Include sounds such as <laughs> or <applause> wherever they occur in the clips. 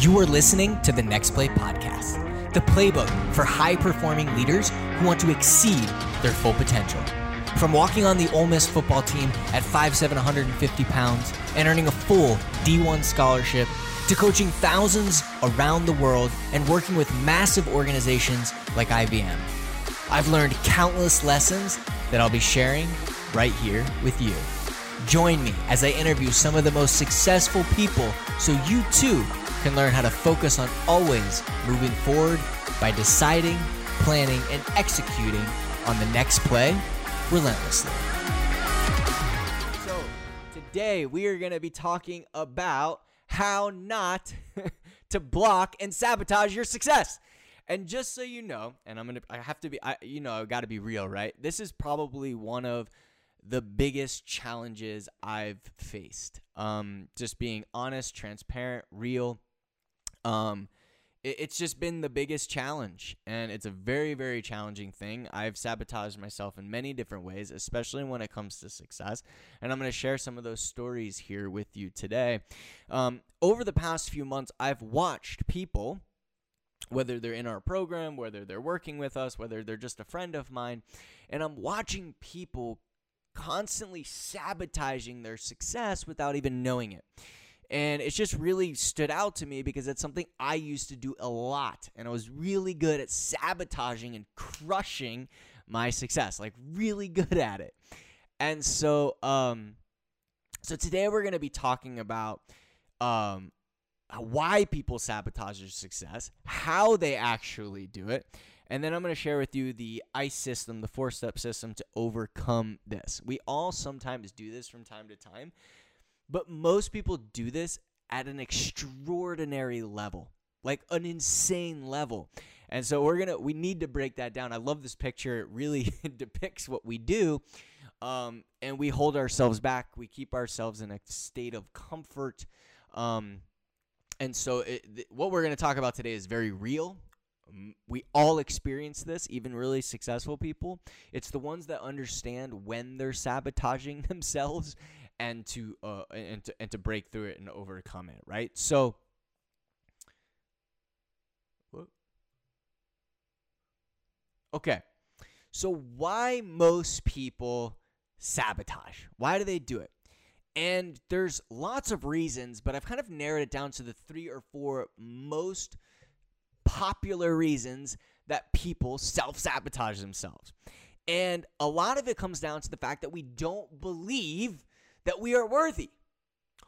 You are listening to the Next Play Podcast, the playbook for high performing leaders who want to exceed their full potential. From walking on the Ole Miss football team at 5'7, 150 pounds and earning a full D1 scholarship, to coaching thousands around the world and working with massive organizations like IBM. I've learned countless lessons that I'll be sharing right here with you. Join me as I interview some of the most successful people so you too can learn how to focus on always moving forward by deciding, planning, and executing on the next play relentlessly. So, today we are going to be talking about how not <laughs> to block and sabotage your success. And just so you know, and I'm gonna, I have to be, I, you know, I got to be real, right? This is probably one of the biggest challenges I've faced. Um, just being honest, transparent, real. Um, it, it's just been the biggest challenge, and it's a very, very challenging thing. I've sabotaged myself in many different ways, especially when it comes to success. And I'm going to share some of those stories here with you today. Um, over the past few months, I've watched people whether they're in our program, whether they're working with us, whether they're just a friend of mine, and I'm watching people constantly sabotaging their success without even knowing it. And it's just really stood out to me because it's something I used to do a lot. And I was really good at sabotaging and crushing my success, like really good <laughs> at it. And so, um, so today we're going to be talking about um, why people sabotage their success, how they actually do it, and then I'm going to share with you the ICCE system, the four step system to overcome this. We all sometimes do this from time to time, but most people do this at an extraordinary level, like an insane level. And so we're going to, we need to break that down. I love this picture. It really <laughs> depicts what we do. Um, and we hold ourselves back. We keep ourselves in a state of comfort. Um, and so, it, th- what we're going to talk about today is very real we all experience this, even really successful people. It's the ones that understand when they're sabotaging <laughs> themselves and to uh, and to and to break through it and overcome it, right? So Okay. So why most people sabotage? Why do they do it? And there's lots of reasons, but I've kind of narrowed it down to the 3 or 4 most popular reasons that people self sabotage themselves. And a lot of it comes down to the fact that we don't believe that we are worthy.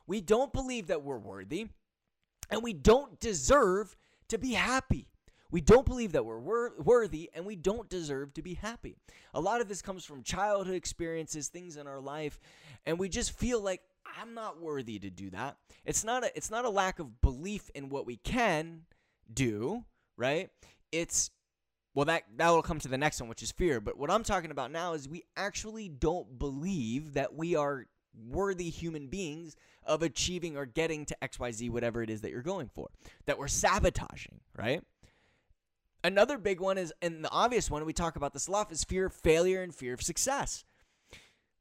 We don't believe that we're worthy, and we don't deserve to be happy. We don't believe that we're wor- worthy and we don't deserve to be happy. A lot of this comes from childhood experiences, things in our life, and we just feel like I'm not worthy to do that. It's not a it's not a lack of belief in what we can do, right? It's well that that will come to the next one which is fear, but what I'm talking about now is we actually don't believe that we are worthy human beings of achieving or getting to XYZ whatever it is that you're going for. That we're sabotaging, right? Another big one is and the obvious one we talk about this a lot is fear of failure and fear of success.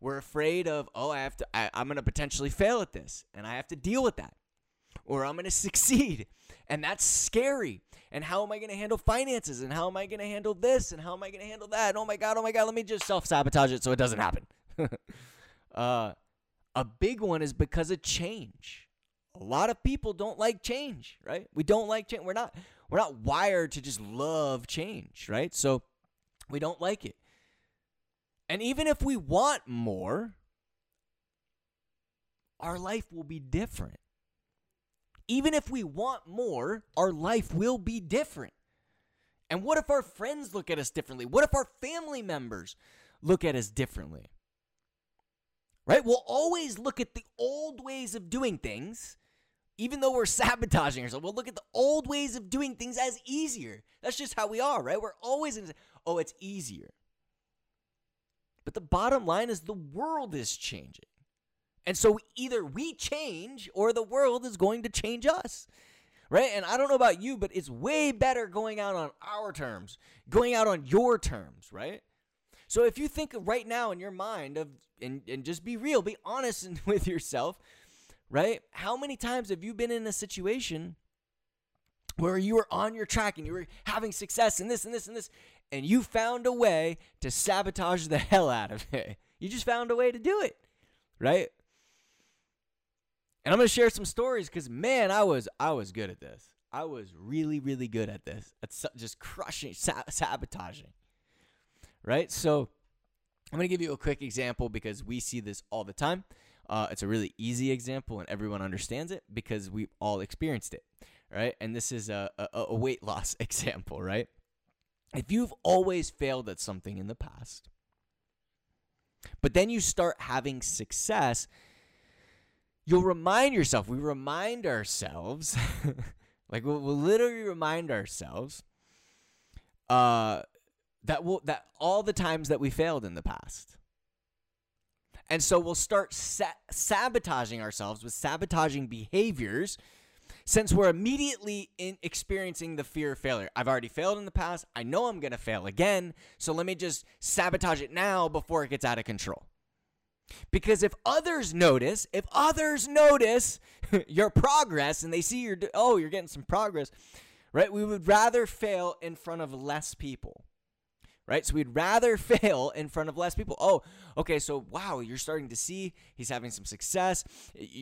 We're afraid of, oh, I have to I, I'm gonna potentially fail at this and I have to deal with that. Or I'm gonna <laughs> succeed. And that's scary and how am I going to handle finances and how am I going to handle this and how am I going to handle that? And oh my god, oh my god, let me just self-sabotage it so it doesn't happen. <laughs> uh, a big one is because of change. A lot of people don't like change, right? We don't like change. We're not we're not wired to just love change, right? So we don't like it. And even if we want more, our life will be different even if we want more, our life will be different. And what if our friends look at us differently? What if our family members look at us differently? Right? We'll always look at the old ways of doing things, even though we're <laughs> sabotaging ourselves. We'll look at the old ways of doing things as easier. That's just how we are, right? We're always in, oh, it's easier. But the bottom line is the world is changing. And so either we change or the world is going to change us. Right? And I don't know about you, but it's way better going out on our terms, going out on your terms, right? So if you think right now in your mind of and, and just be real, be honest <laughs> with yourself, right? How many times have you been in a situation where you were on your track and you were having success and this and this and this, and you found a way to sabotage the <laughs> hell out of it. You just found a way to do it, right? And I'm gonna share some stories because man, I was I was good at this. I was really really good at this. At just crushing, sa- sabotaging, right? So I'm gonna give you a quick example because we see this all the time. Uh, it's a really easy example and everyone understands it because we've all experienced it, right? And this is a, a, a weight <laughs> loss example, right? If you've always failed at something in the past, but then you start having success, you'll remind yourself, we remind ourselves, <laughs> like we'll, we'll, literally remind ourselves uh, that will that all the times that we failed in the past. And so we'll start sa- sabotaging ourselves with sabotaging behaviors since we're immediately in experiencing the fear of failure. I've already failed in the past. I know I'm going to fail again. So let me just sabotage it now before it gets out of control. Because if others notice, if others notice <laughs> your progress and they see your, oh, you're getting some progress, right? We would rather fail in front of less people right? So we'd rather <laughs> fail in front of less people. Oh, okay, so wow, you're starting to see he's having some success.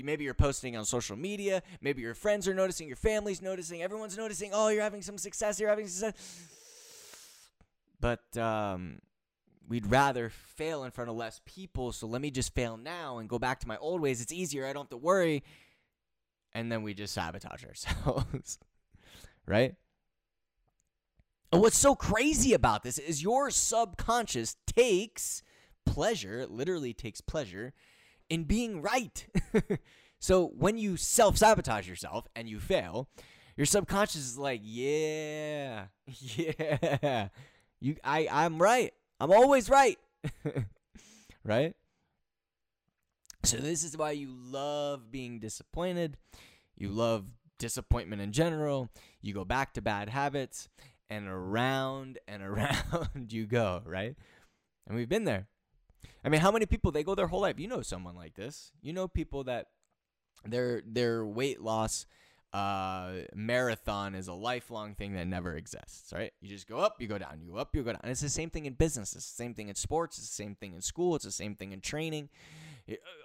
maybe you're posting on social media. Maybe your friends are noticing, your family's noticing, everyone's noticing. Oh, you're having some success. You're having success. But um, we'd rather fail in front of less people. So let me just fail now and go back to my old ways. It's easier. I don't have to worry. And then we just sabotage ourselves, <laughs> right? And what's so crazy about this is your subconscious takes pleasure, literally takes pleasure in being right. <laughs> so when you self sabotage yourself and you fail, your subconscious is like, yeah, <laughs> yeah, you, I, I'm right. I'm always right. <laughs> right? So this is why you love being disappointed. You love disappointment in general. You go back to bad habits and around <laughs> and around you go, right? And we've been there. I mean, how many people they go their whole life? You know someone like this. You know people that their their weight loss uh, marathon is a lifelong thing that never exists, right? You just go up, you go down, you go up, you go down. And it's the same thing in business. It's the same thing in sports. It's the same thing in school. It's the same thing in training.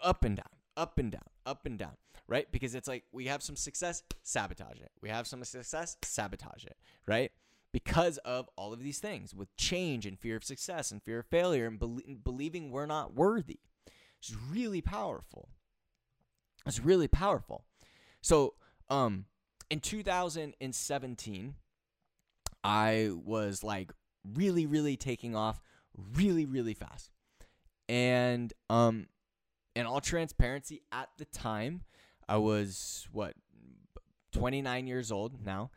Up and down, up and down, up and down, right? Because it's like we have some success, sabotage it. We have some success, sabotage it, right? because of all of these things with change and fear of success and fear of failure and be- believing we're not worthy. It's really powerful. It's really powerful. So, um, in 2017, I was like really, really taking off really, really fast. And, um, in all transparency, at the time, I was what, 29 years old now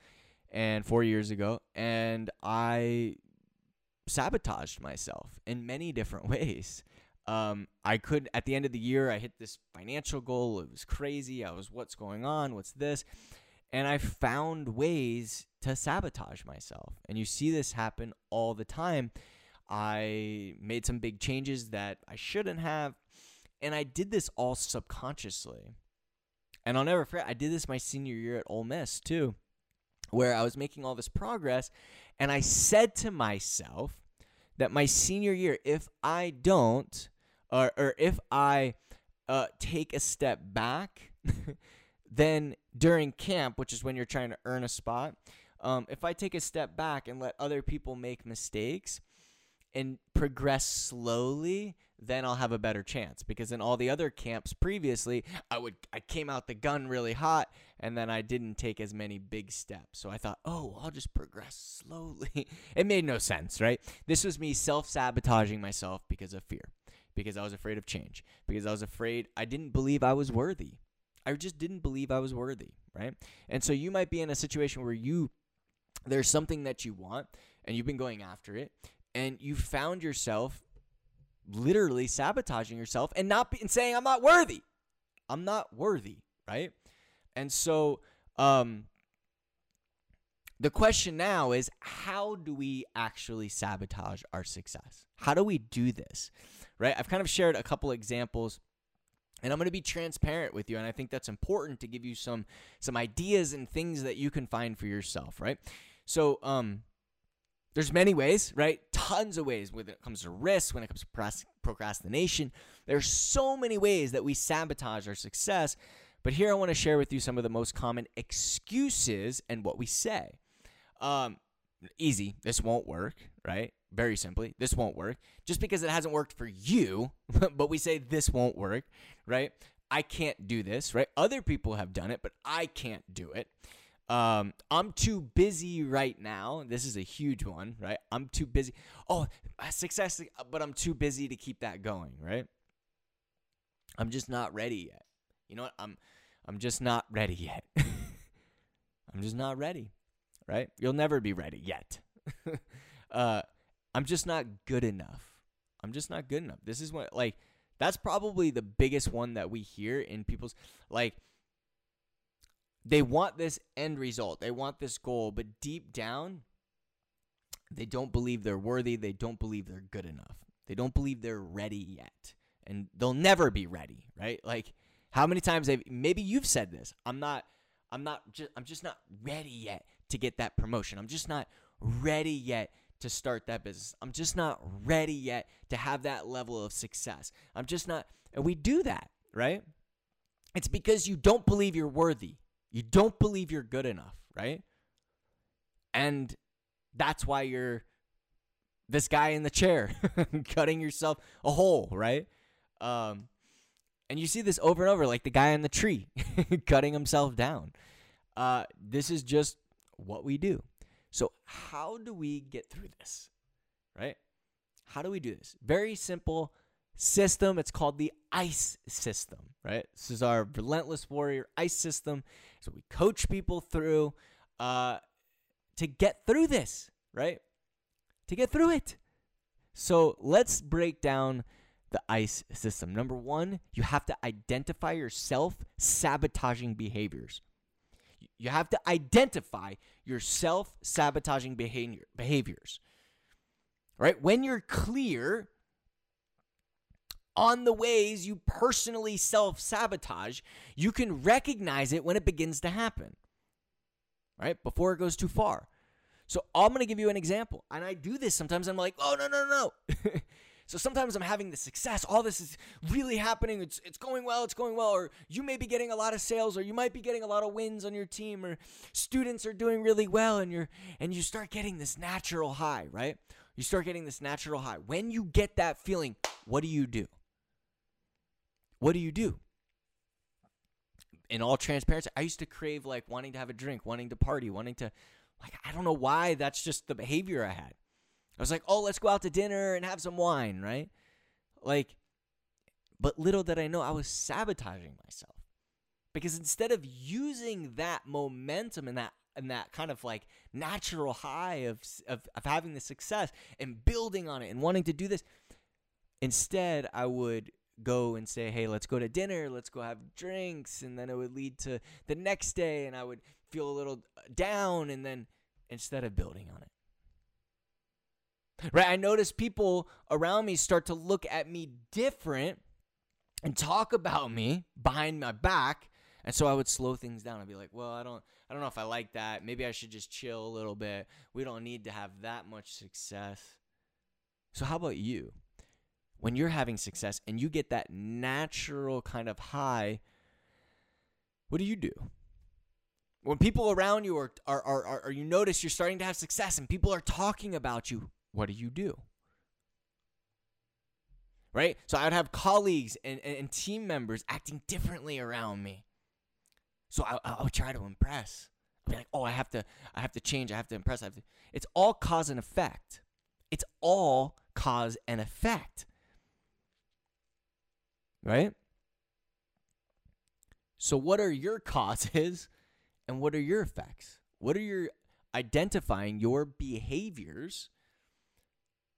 and four years ago, and I sabotaged myself in many different <laughs> ways. Um, I could at the end of the year, I hit this financial goal. It was crazy. I was, what's going on? What's this? And I found ways to sabotage myself. And you see this happen all the time. I made some big changes that I shouldn't have. And I did this all subconsciously. And I'll never forget, I did this my senior year at Ole Miss too where I was making all this progress. And I said to myself that my senior year, if I don't, or, or if I uh, take a step back, <laughs> then during camp, which is when you're trying to earn a spot, um, if I take a step back and let other people make mistakes and progress slowly, then I'll have a better chance because in all the other camps previously, I would I came out the gun really hot and then I didn't take as many big steps. So I thought, "Oh, I'll just progress slowly." <laughs> it made no sense, right? This was me self-sabotaging myself because of fear, because I was afraid of change, because I was afraid I didn't believe I was worthy. I just didn't believe I was worthy, right? And so you might be in a situation where you there's something that you want and you've been going after it and you found yourself literally sabotaging yourself and not be, and saying I'm not worthy. I'm not worthy, right? And so um the question now is how do we actually sabotage our success? How do we do this? Right? I've kind of shared a couple examples and I'm going to be transparent with you and I think that's important to give you some some ideas and things that you can find for yourself, right? So, um there's many ways, right? Tons of ways when it comes to risk, when it comes to procrastination. There's so many ways that we sabotage our success. But here I want to share with you some of the most common excuses and what we say. Um, easy, this won't work, right? Very simply, this won't work. Just because it hasn't worked for you, <laughs> but we say this won't work, right? I can't do this, right? Other people have done it, but I can't do it. Um, I'm too busy right now. This is a huge one, right? I'm too busy. Oh, success, but I'm too busy to keep that going, right? I'm just not ready yet. You know what? I'm I'm just not ready yet. <laughs> I'm just not ready, right? You'll never be ready yet. <laughs> uh, I'm just not good enough. I'm just not good enough. This is what like that's probably the biggest one that we hear in people's like they want this end result, they want this goal, but deep down, they don't believe they're worthy. They don't believe they're good enough. They don't believe they're ready yet. And they'll never be ready, right? Like, how many times have maybe you've said this? I'm not, I'm not, just, I'm just not ready yet to get that promotion. I'm just not ready yet to start that business. I'm just not ready yet to have that level of success. I'm just not, and we do that, right? It's because you don't believe you're worthy. You don't believe you're good enough, right? And that's why you're this guy in the chair <laughs> cutting yourself a hole, right? Um, and you see this over and over, like the guy in the tree <laughs> cutting himself down. Uh, this is just what we do. So, how do we get through this, right? How do we do this? Very simple system. It's called the ICCE system, right? This is our Relentless Warrior ICCE system. So we coach people through uh, to get through this, right? To get through it. So let's break down the ICCE system. Number one, you have to identify your self sabotaging behaviors. You have to identify your self sabotaging behavior, behaviors. Right? When you're clear on the ways you personally self sabotage, you can recognize it when it begins to happen, right? Before it goes too far. So I'm going to give you an example. And I do this sometimes. I'm like, oh, no, no, no. <laughs> so sometimes I'm having the success. All this is really happening. It's, it's going well. It's going well. Or you may be getting a lot of sales, or you might be getting a lot of wins on your team, or students are doing really well. And, you're, and you start getting this natural high, right? You start getting this natural high. When you get that feeling, what do you do? what do you do? In all transparency, I used to crave like wanting to have a drink, wanting to party, wanting to, like, I don't know why. That's just the behavior I had. I was like, oh, let's go out to dinner and have some wine, right? Like, but little did I know I was sabotaging myself because instead of using that momentum and that and that kind of like natural high of, of, of having the success and building on it and wanting to do this, instead I would go and say, hey, let's go to dinner, let's go have drinks. And then it would lead to the next day, and I would feel a little down, and then instead of building on it. Right? I notice people around me start to look at me different and talk about me behind my back. And so I would slow things down. I'd be like, well, I don't I don't know if I like that. Maybe I should just chill a little bit. We don't need to have that much success. So how about you? when you're having success and you get that natural kind of high, what do you do? When people around you are, are, are, are, you notice you're starting to have success and people are talking about you, what do you do? Right? So I would have colleagues and, and, and team members acting differently around me. So I, I would try to impress. I'd be like, oh, I have to, I have to change. I have to impress. I have to. It's all cause and effect. It's all cause and effect right? So, what are your causes and what are your effects? What are your identifying your behaviors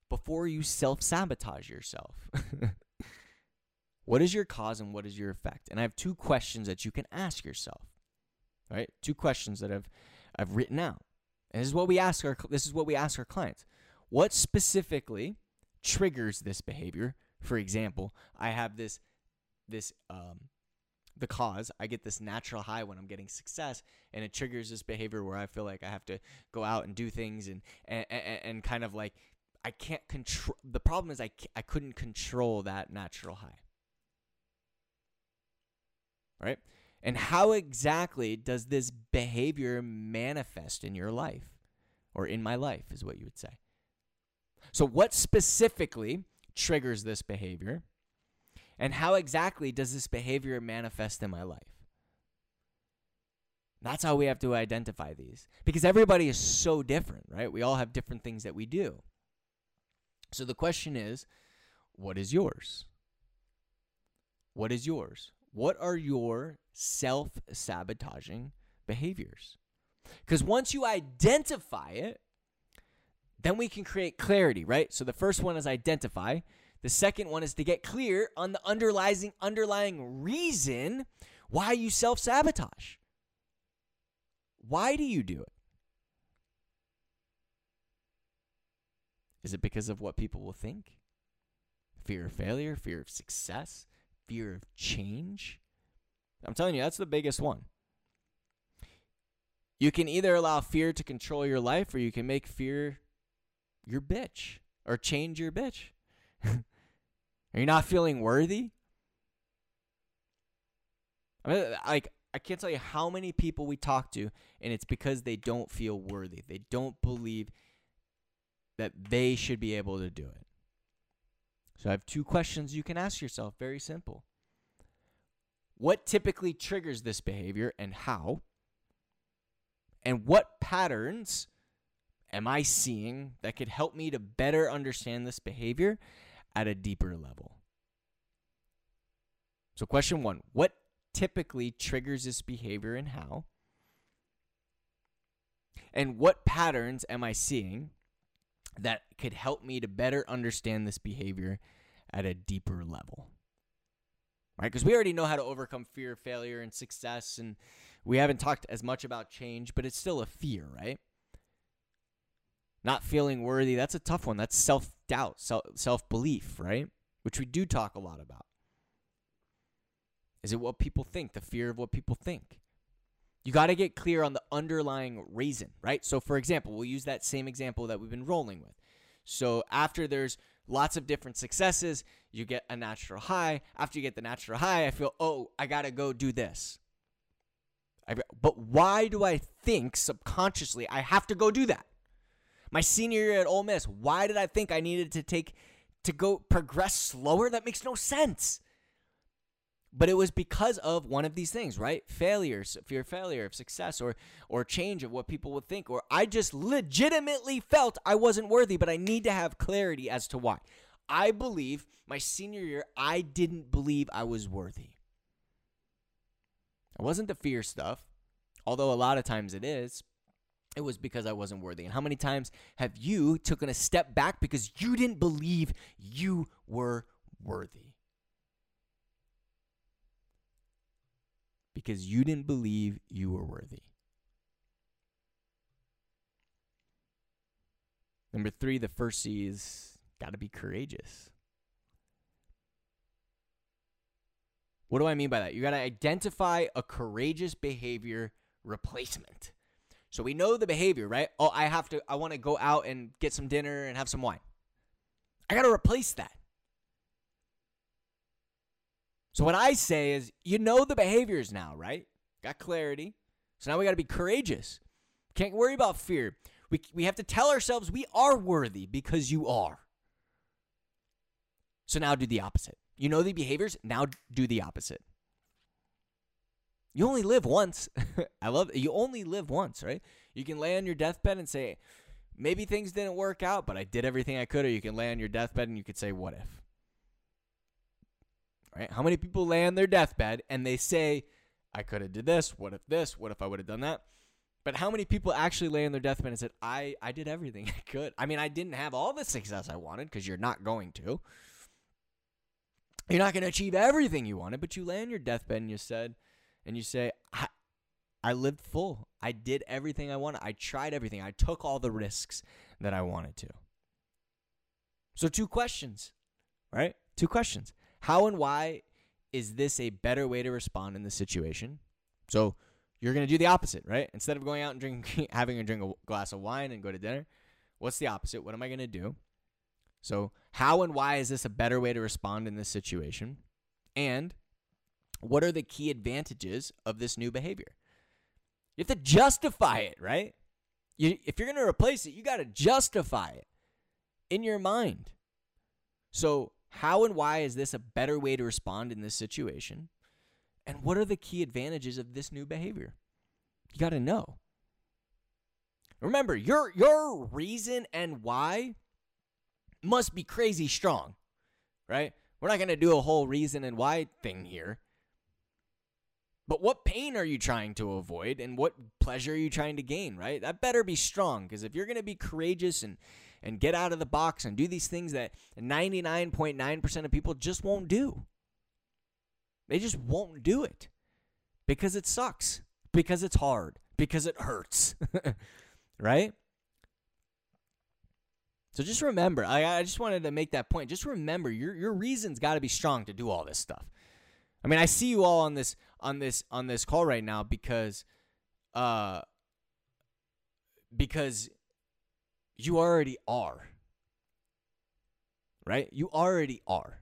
before you self sabotage yourself? <laughs> what is your cause and what is your effect? And I have two questions that you can ask yourself. Right? Two questions that I've I've written out. And this is what we ask our this is what we ask our clients. What specifically triggers this behavior? For example, I have this this um the cause. I get this natural high when I'm getting success, and it triggers this behavior where I feel like I have to go out and do things and and, and, and kind of like I can't control. The problem is I I couldn't control that natural high. Right? And how exactly does this behavior manifest in your life or in my life is what you would say. So what specifically triggers this behavior? And how exactly does this behavior manifest in my life? That's how we have to identify these. Because everybody is so different, right? We all have different things that we do. So the question is what is yours? What is yours? What are your self sabotaging behaviors? Because once you identify it, then we can create clarity, right? So the first one is identify. The second one is to get clear on the underlying underlying reason why you self-sabotage. Why do you do it? Is it because of what people will think? Fear of failure, fear of success, fear of change? I'm telling you, that's the biggest one. You can either allow fear to control your life or you can make fear your bitch or change your bitch. <laughs> Are you not feeling worthy? I mean, like I can't tell you how many people we talk to, and it's because they don't feel worthy. They don't believe that they should be able to do it. So I have two questions you can ask yourself. Very simple. What typically triggers this behavior and how? And what patterns am I seeing that could help me to better understand this behavior at a deeper level? So, question one What typically triggers this behavior and how? And what patterns am I seeing that could help me to better understand this behavior at a deeper level? Right? Because we already know how to overcome fear, failure, and success. And we haven't talked as much about change, but it's still a fear, right? Not feeling worthy, that's a tough one. That's self doubt, self belief, right? Which we do talk a lot about. Is it what people think? The fear of what people think. You got to get clear on the underlying reason, right? So, for example, we'll use that same example that we've been rolling with. So, after there's lots of different successes, you get a natural high. After you get the natural high, I feel, oh, I got to go do this. But why do I think subconsciously I have to go do that? My senior year at Ole Miss, why did I think I needed to take to go progress slower? That makes no sense. But it was because of one of these things, right? Failures, fear of failure, of success, or or change of what people would think, or I just legitimately felt I wasn't worthy, but I need to have clarity as to why. I believe my senior year, I didn't believe I was worthy. It wasn't the fear stuff, although a lot of times it is. It was because I wasn't worthy. And how many times have you taken a step back because you didn't believe you were worthy? Because you didn't believe you were worthy. Number three, the first C is got to be courageous. What do I mean by that? You got to identify a courageous behavior replacement. So we know the behavior, right? Oh, I have to, I want to go out and get some dinner and have some wine. I got to replace that. So what I say is, you know the behaviors now, right? Got clarity. So now we got to be courageous. Can't worry about fear. We, we have to tell ourselves we are worthy because you are. So now do the opposite. You know the behaviors, now do the opposite. You only live once. <laughs> I love it. You only live once, right? You can lay on your deathbed and say, maybe things didn't work out, but I did everything I could. Or you can lay on your deathbed and you could say, what if? Right? How many people lay on their deathbed and they say, I could have did this. What if this? What if I would have done that? But how many people actually lay on their deathbed and said, I, I did everything <laughs> I could? I mean, I didn't have all the success I wanted because you're not going to. You're not going to achieve everything you wanted, but you lay on your deathbed and you said, and you say, I, I lived full. I did everything I wanted. I tried everything. I took all the risks that I wanted to. So, two questions, right? Two questions. How and why is this a better way to respond in this situation? So you're going to do the opposite, right? Instead of going out and drinking, <laughs> having a drink a glass of wine and go to dinner, what's the opposite? What am I going to do? So, how and why is this a better way to respond in this situation? And what are the key advantages of this new behavior? You have to justify it, right? You, if you're going to replace it, you got to justify it in your mind. So, how and why is this a better way to respond in this situation? And what are the key advantages of this new behavior? You got to know. Remember, your your reason and why must be crazy strong, right? We're not going to do a whole reason and why thing here. But what pain are you trying to avoid and what pleasure are you trying to gain, right? That better be strong because if you're going to be courageous and and get out of the box and do these things that 99.9% of people just won't do. They just won't do it because it sucks, because it's hard, because it hurts, <laughs> right? So just remember, I, I just wanted to make that point. Just remember, your your reason's got to be strong to do all this stuff. I mean, I see you all on this on this on this call right now because, uh, because you already are. Right? You already are.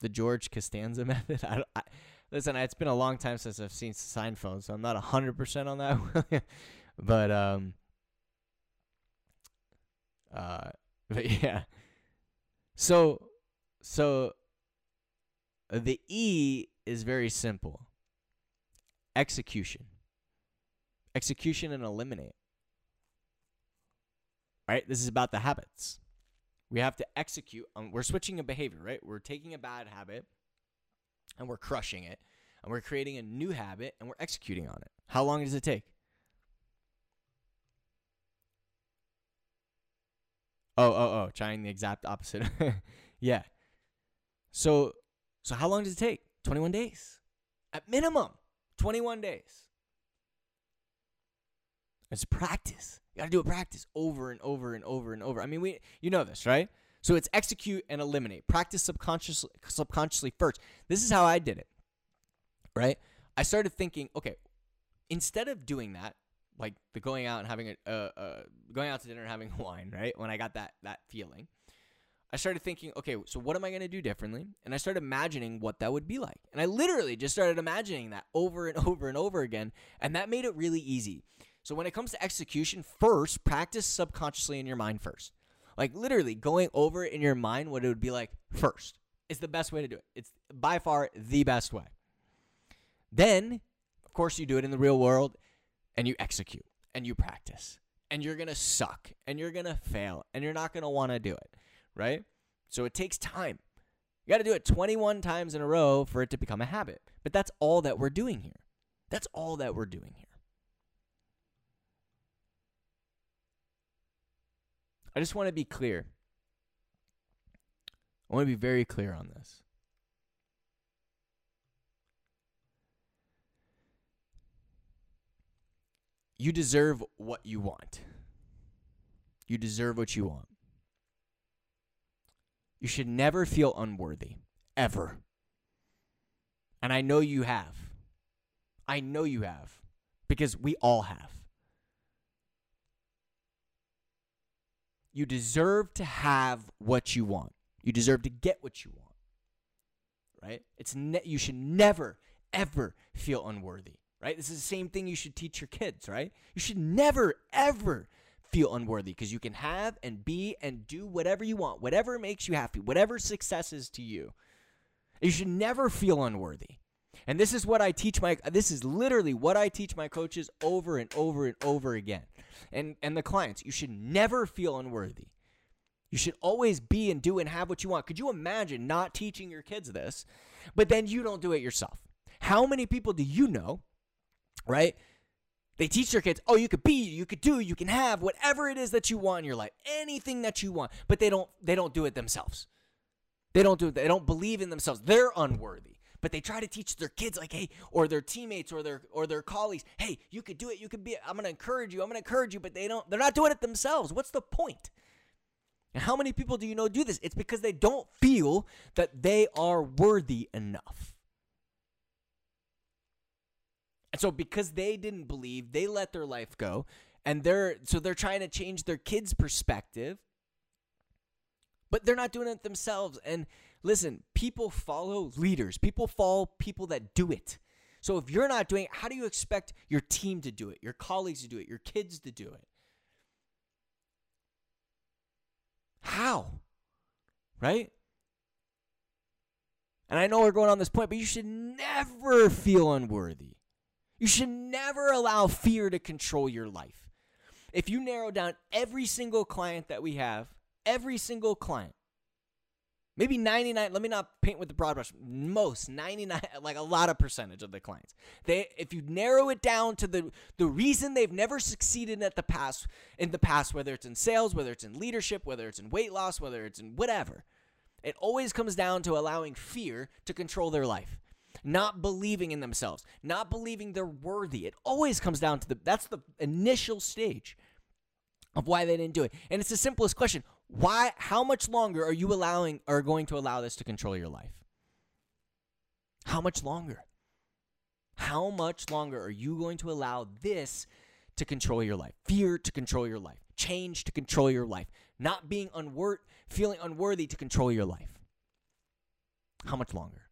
The George Costanza <laughs> method. I, I, listen, it's been a long time since I've seen Seinfeld, so I'm not hundred percent on that. <laughs> but um, uh, <laughs> but yeah. So, so the E is very simple. Execution execution and eliminate. Right? This is about the habits. We have to execute. On, we're switching a behavior, right? We're taking a bad habit and we're crushing it. And we're creating a new habit and we're executing on it. How long does it take? Oh, oh, oh, trying the exact opposite. <laughs> yeah. So so how long does it take? 21 days. At minimum, 21 days. It's practice. You got to do it practice over and over and over and over. I mean, we you know this, right? So it's execute and eliminate. Practice subconsciously subconsciously first. This is how I did it. Right? I started thinking, okay, instead of doing that, like the going out and having a uh, uh, going out to dinner and having <laughs> wine, right? When I got that that feeling, I started thinking, okay, so what am I going to do differently? And I started imagining what that would be like. And I literally just started imagining that over and <laughs> over and over again, and that made it really easy. So when it comes to execution, first, practice subconsciously in your mind first. Like literally going over in your mind what it would be like first. is the best way to do it. It's by far the best way. Then, of course, you do it in the real world and you execute and you practice. And you're going to suck and you're going to fail and you're not going to want to do it, right? So it takes time. You got to do it 21 times in a row for it to become a habit. But that's all that we're doing here. That's all that we're doing here. I just want to be clear. I want to be very clear on this. You deserve what you want. You deserve what you want. You should never feel unworthy, ever. And I know you have. I know you have, because we all have. You deserve to have what you want. You deserve to get what you want. Right? It's ne- you should never ever feel unworthy, right? This is the same thing you should teach your kids, right? You should never ever feel unworthy because you can have and be and do whatever you want, whatever makes you happy, whatever success is to you. You should never feel unworthy. And this is what I teach my this is literally what I teach my coaches over and over and over again. And and the clients, you should never feel unworthy. You should always be and do and have what you want. Could you imagine not teaching your kids this, but then you don't do it yourself? How many people do you know, right? They teach their kids, oh, you could be, you could do, you can have whatever it is that you want in your life, anything that you want, but they don't they don't do it themselves. They don't do it. They don't believe in themselves. They're unworthy but they try to teach their kids like hey or their teammates or their or their colleagues hey you could do it you could be i'm going to encourage you i'm going to encourage you but they don't they're not doing it themselves what's the point And how many people do you know do this? It's because they don't feel that they are worthy enough. And so because they didn't believe, they let their life go. And they're so they're trying to change their kids' perspective. But they're not doing it themselves. And listen, people follow leaders. People follow people that do it. So if you're not doing it, how do you expect your team to do it, your colleagues to do it, your kids to do it? How? Right? And I know we're going on this point, but you should never feel unworthy. You should never allow fear to control your life. If you narrow down every single client that we have, every single client, maybe 99 let me not paint with the broad brush most 99 <laughs> like a lot of percentage of the clients. They if you narrow it down to the the reason they've never succeeded at the past in the past whether it's in sales whether it's in leadership whether it's in weight loss whether it's in whatever it always comes down to allowing fear to control their life not believing in themselves not believing they're worthy. It always comes down to the that's the initial stage of why they didn't do it. And it's the simplest question why how much longer are you allowing are going to allow this to control your life? How much longer? How much longer are you going to allow this to control your life? Fear to control your life. Change to control your life. Not being unworth feeling unworthy to control your life. How much longer?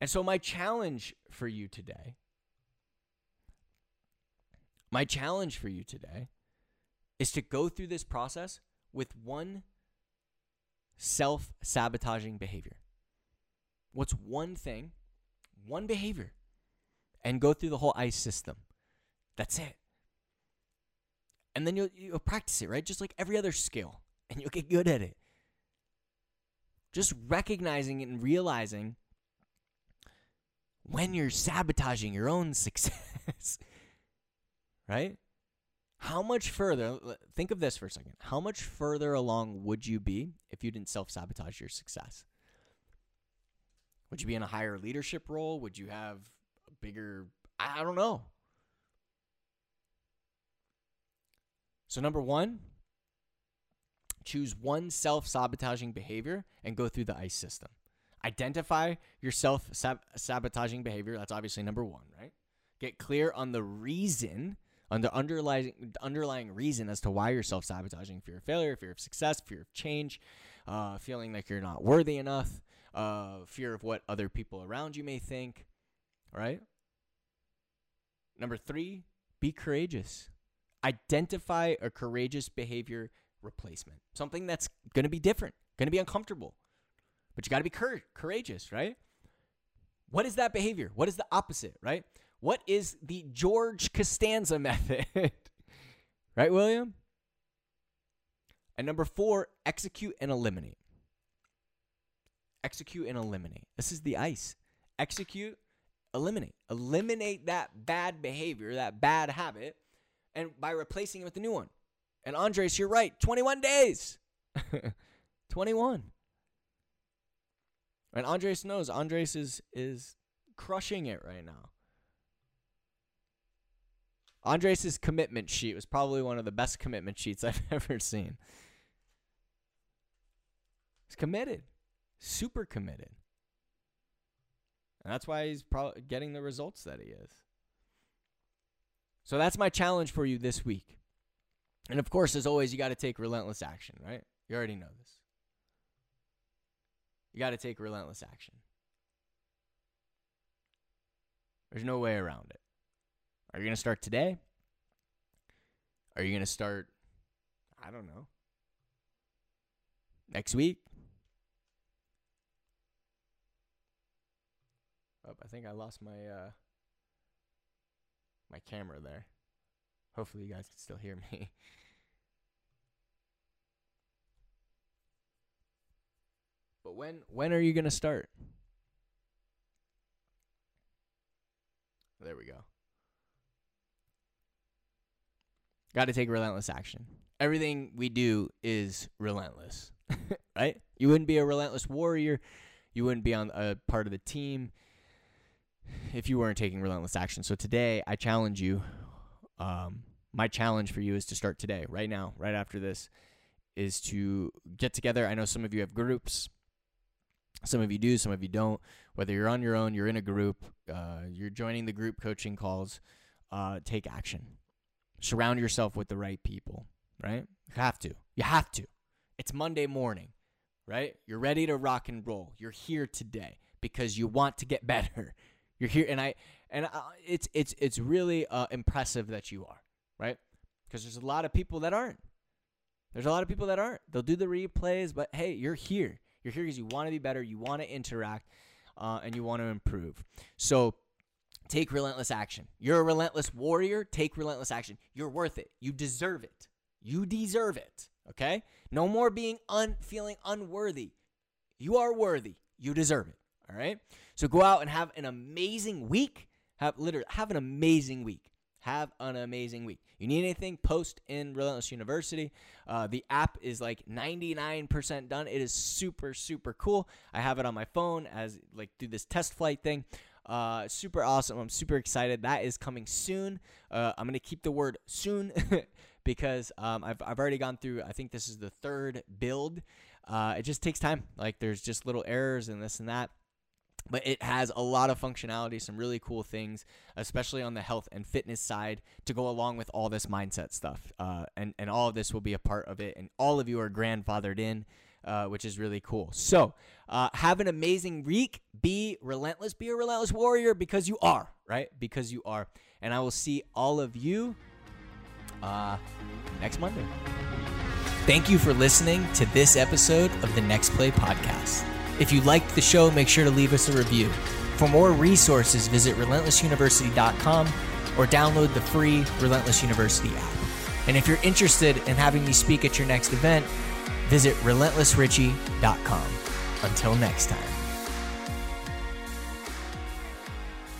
And so my challenge for you today my challenge for you today is to go through this process with one self sabotaging behavior. What's one thing, one behavior, and go through the whole ICCE system. That's it. And then you'll, you'll practice it, right? Just like every other skill, <laughs> and you'll get good at it. Just recognizing and realizing when you're sabotaging your own <laughs> success, right? How much further, think of this for a second. How much further along would you be if you didn't self sabotage your success? Would you be in a higher leadership role? Would you have a bigger, I don't know. So, number one, choose one self sabotaging behavior and go through the ICCE system. Identify your self sabotaging behavior. That's obviously number one, right? Get clear on the reason on the underlying underlying reason as to why you're self sabotaging fear of failure, fear of success, fear of change, uh, feeling like you're not worthy enough, uh, fear of what other people around you may think, right? Number three, be courageous. Identify a courageous behavior replacement, something that's going to be different, going to be uncomfortable, but you got to be cur- courageous, right? What is that behavior? What is the opposite, right? What is the George Costanza <laughs> method? right, William? And number four, execute and eliminate. Execute and eliminate. This is the ice. Execute, eliminate. Eliminate that bad behavior, that bad habit, and by replacing it with a new one. And Andres, you're right. 21 days. <laughs> 21. And Andres knows Andres is is crushing it right now. Andres' commitment sheet was probably one of the best commitment sheets I've <laughs> ever seen. He's committed, super committed. And that's why he's getting the results that he is. So that's my challenge for you this week. And of course, as always, you got to take relentless action, right? You already know this. You got to take relentless action. There's no way around it. Are you going to start today? Are you going to start, I don't know, next week? Oh, I think I lost my uh, my camera there. Hopefully, you guys can still hear me. <laughs> but when when are you gonna start? There we go. Got to take relentless action. Everything we do is relentless, <laughs> right? You wouldn't be a relentless warrior. You wouldn't be on a part of the team if you weren't taking relentless action. So today, I challenge you um, my challenge for you is to start today, right now, right after this, is to get together. I know some of you have groups. Some of you do, some of you don't. Whether you're on your own, you're in a group, uh, you're joining the group coaching calls, uh, take action. Surround yourself with the right people, right? You have to. You have to. It's Monday morning, right? You're ready to rock and roll. You're here today because you want to get <laughs> better. You're here, and I and I, it's it's it's really uh, impressive that you are, right? Because there's a lot of people that aren't. There's a lot of people that aren't. They'll do the replays, but hey, you're here. You're here because you want to be better, you want to interact, uh, and you want to improve. So take relentless action. You're a relentless warrior. Take relentless action. You're worth it. You deserve it. You deserve it. Okay? No more being un feeling unworthy. You are worthy. You deserve it. All right? So go out and have an amazing week. Have literally have an amazing week. Have an amazing week. You need anything? Post in Relentless University. Uh, the app is like 99% done. It is super, super cool. I have it on my phone as like do this TestFlight thing. Uh, super awesome. I'm super excited. That is coming soon. Uh, I'm gonna keep the word soon <laughs> because um, I've I've already gone through. I think this is the third build. Uh, it just takes time. Like there's just little errors and this and that but it has a lot of functionality, some really cool things, especially on the health and fitness side, to go along with all this mindset stuff. Uh, and and all of this will be a part of it, and all of you are grandfathered in, uh, which is really cool. So uh, have an amazing week. Be relentless. Be a relentless warrior because you are right. Because you are. And I will see all of you uh, next Monday. Thank you for listening to this episode of the Next Play podcast. If you liked the show, make sure to leave us a review. For more resources, visit relentlessuniversity.com or download the free Relentless University app. And if you're interested in having me speak at your next event, visit relentlessrichie.com. Until next time.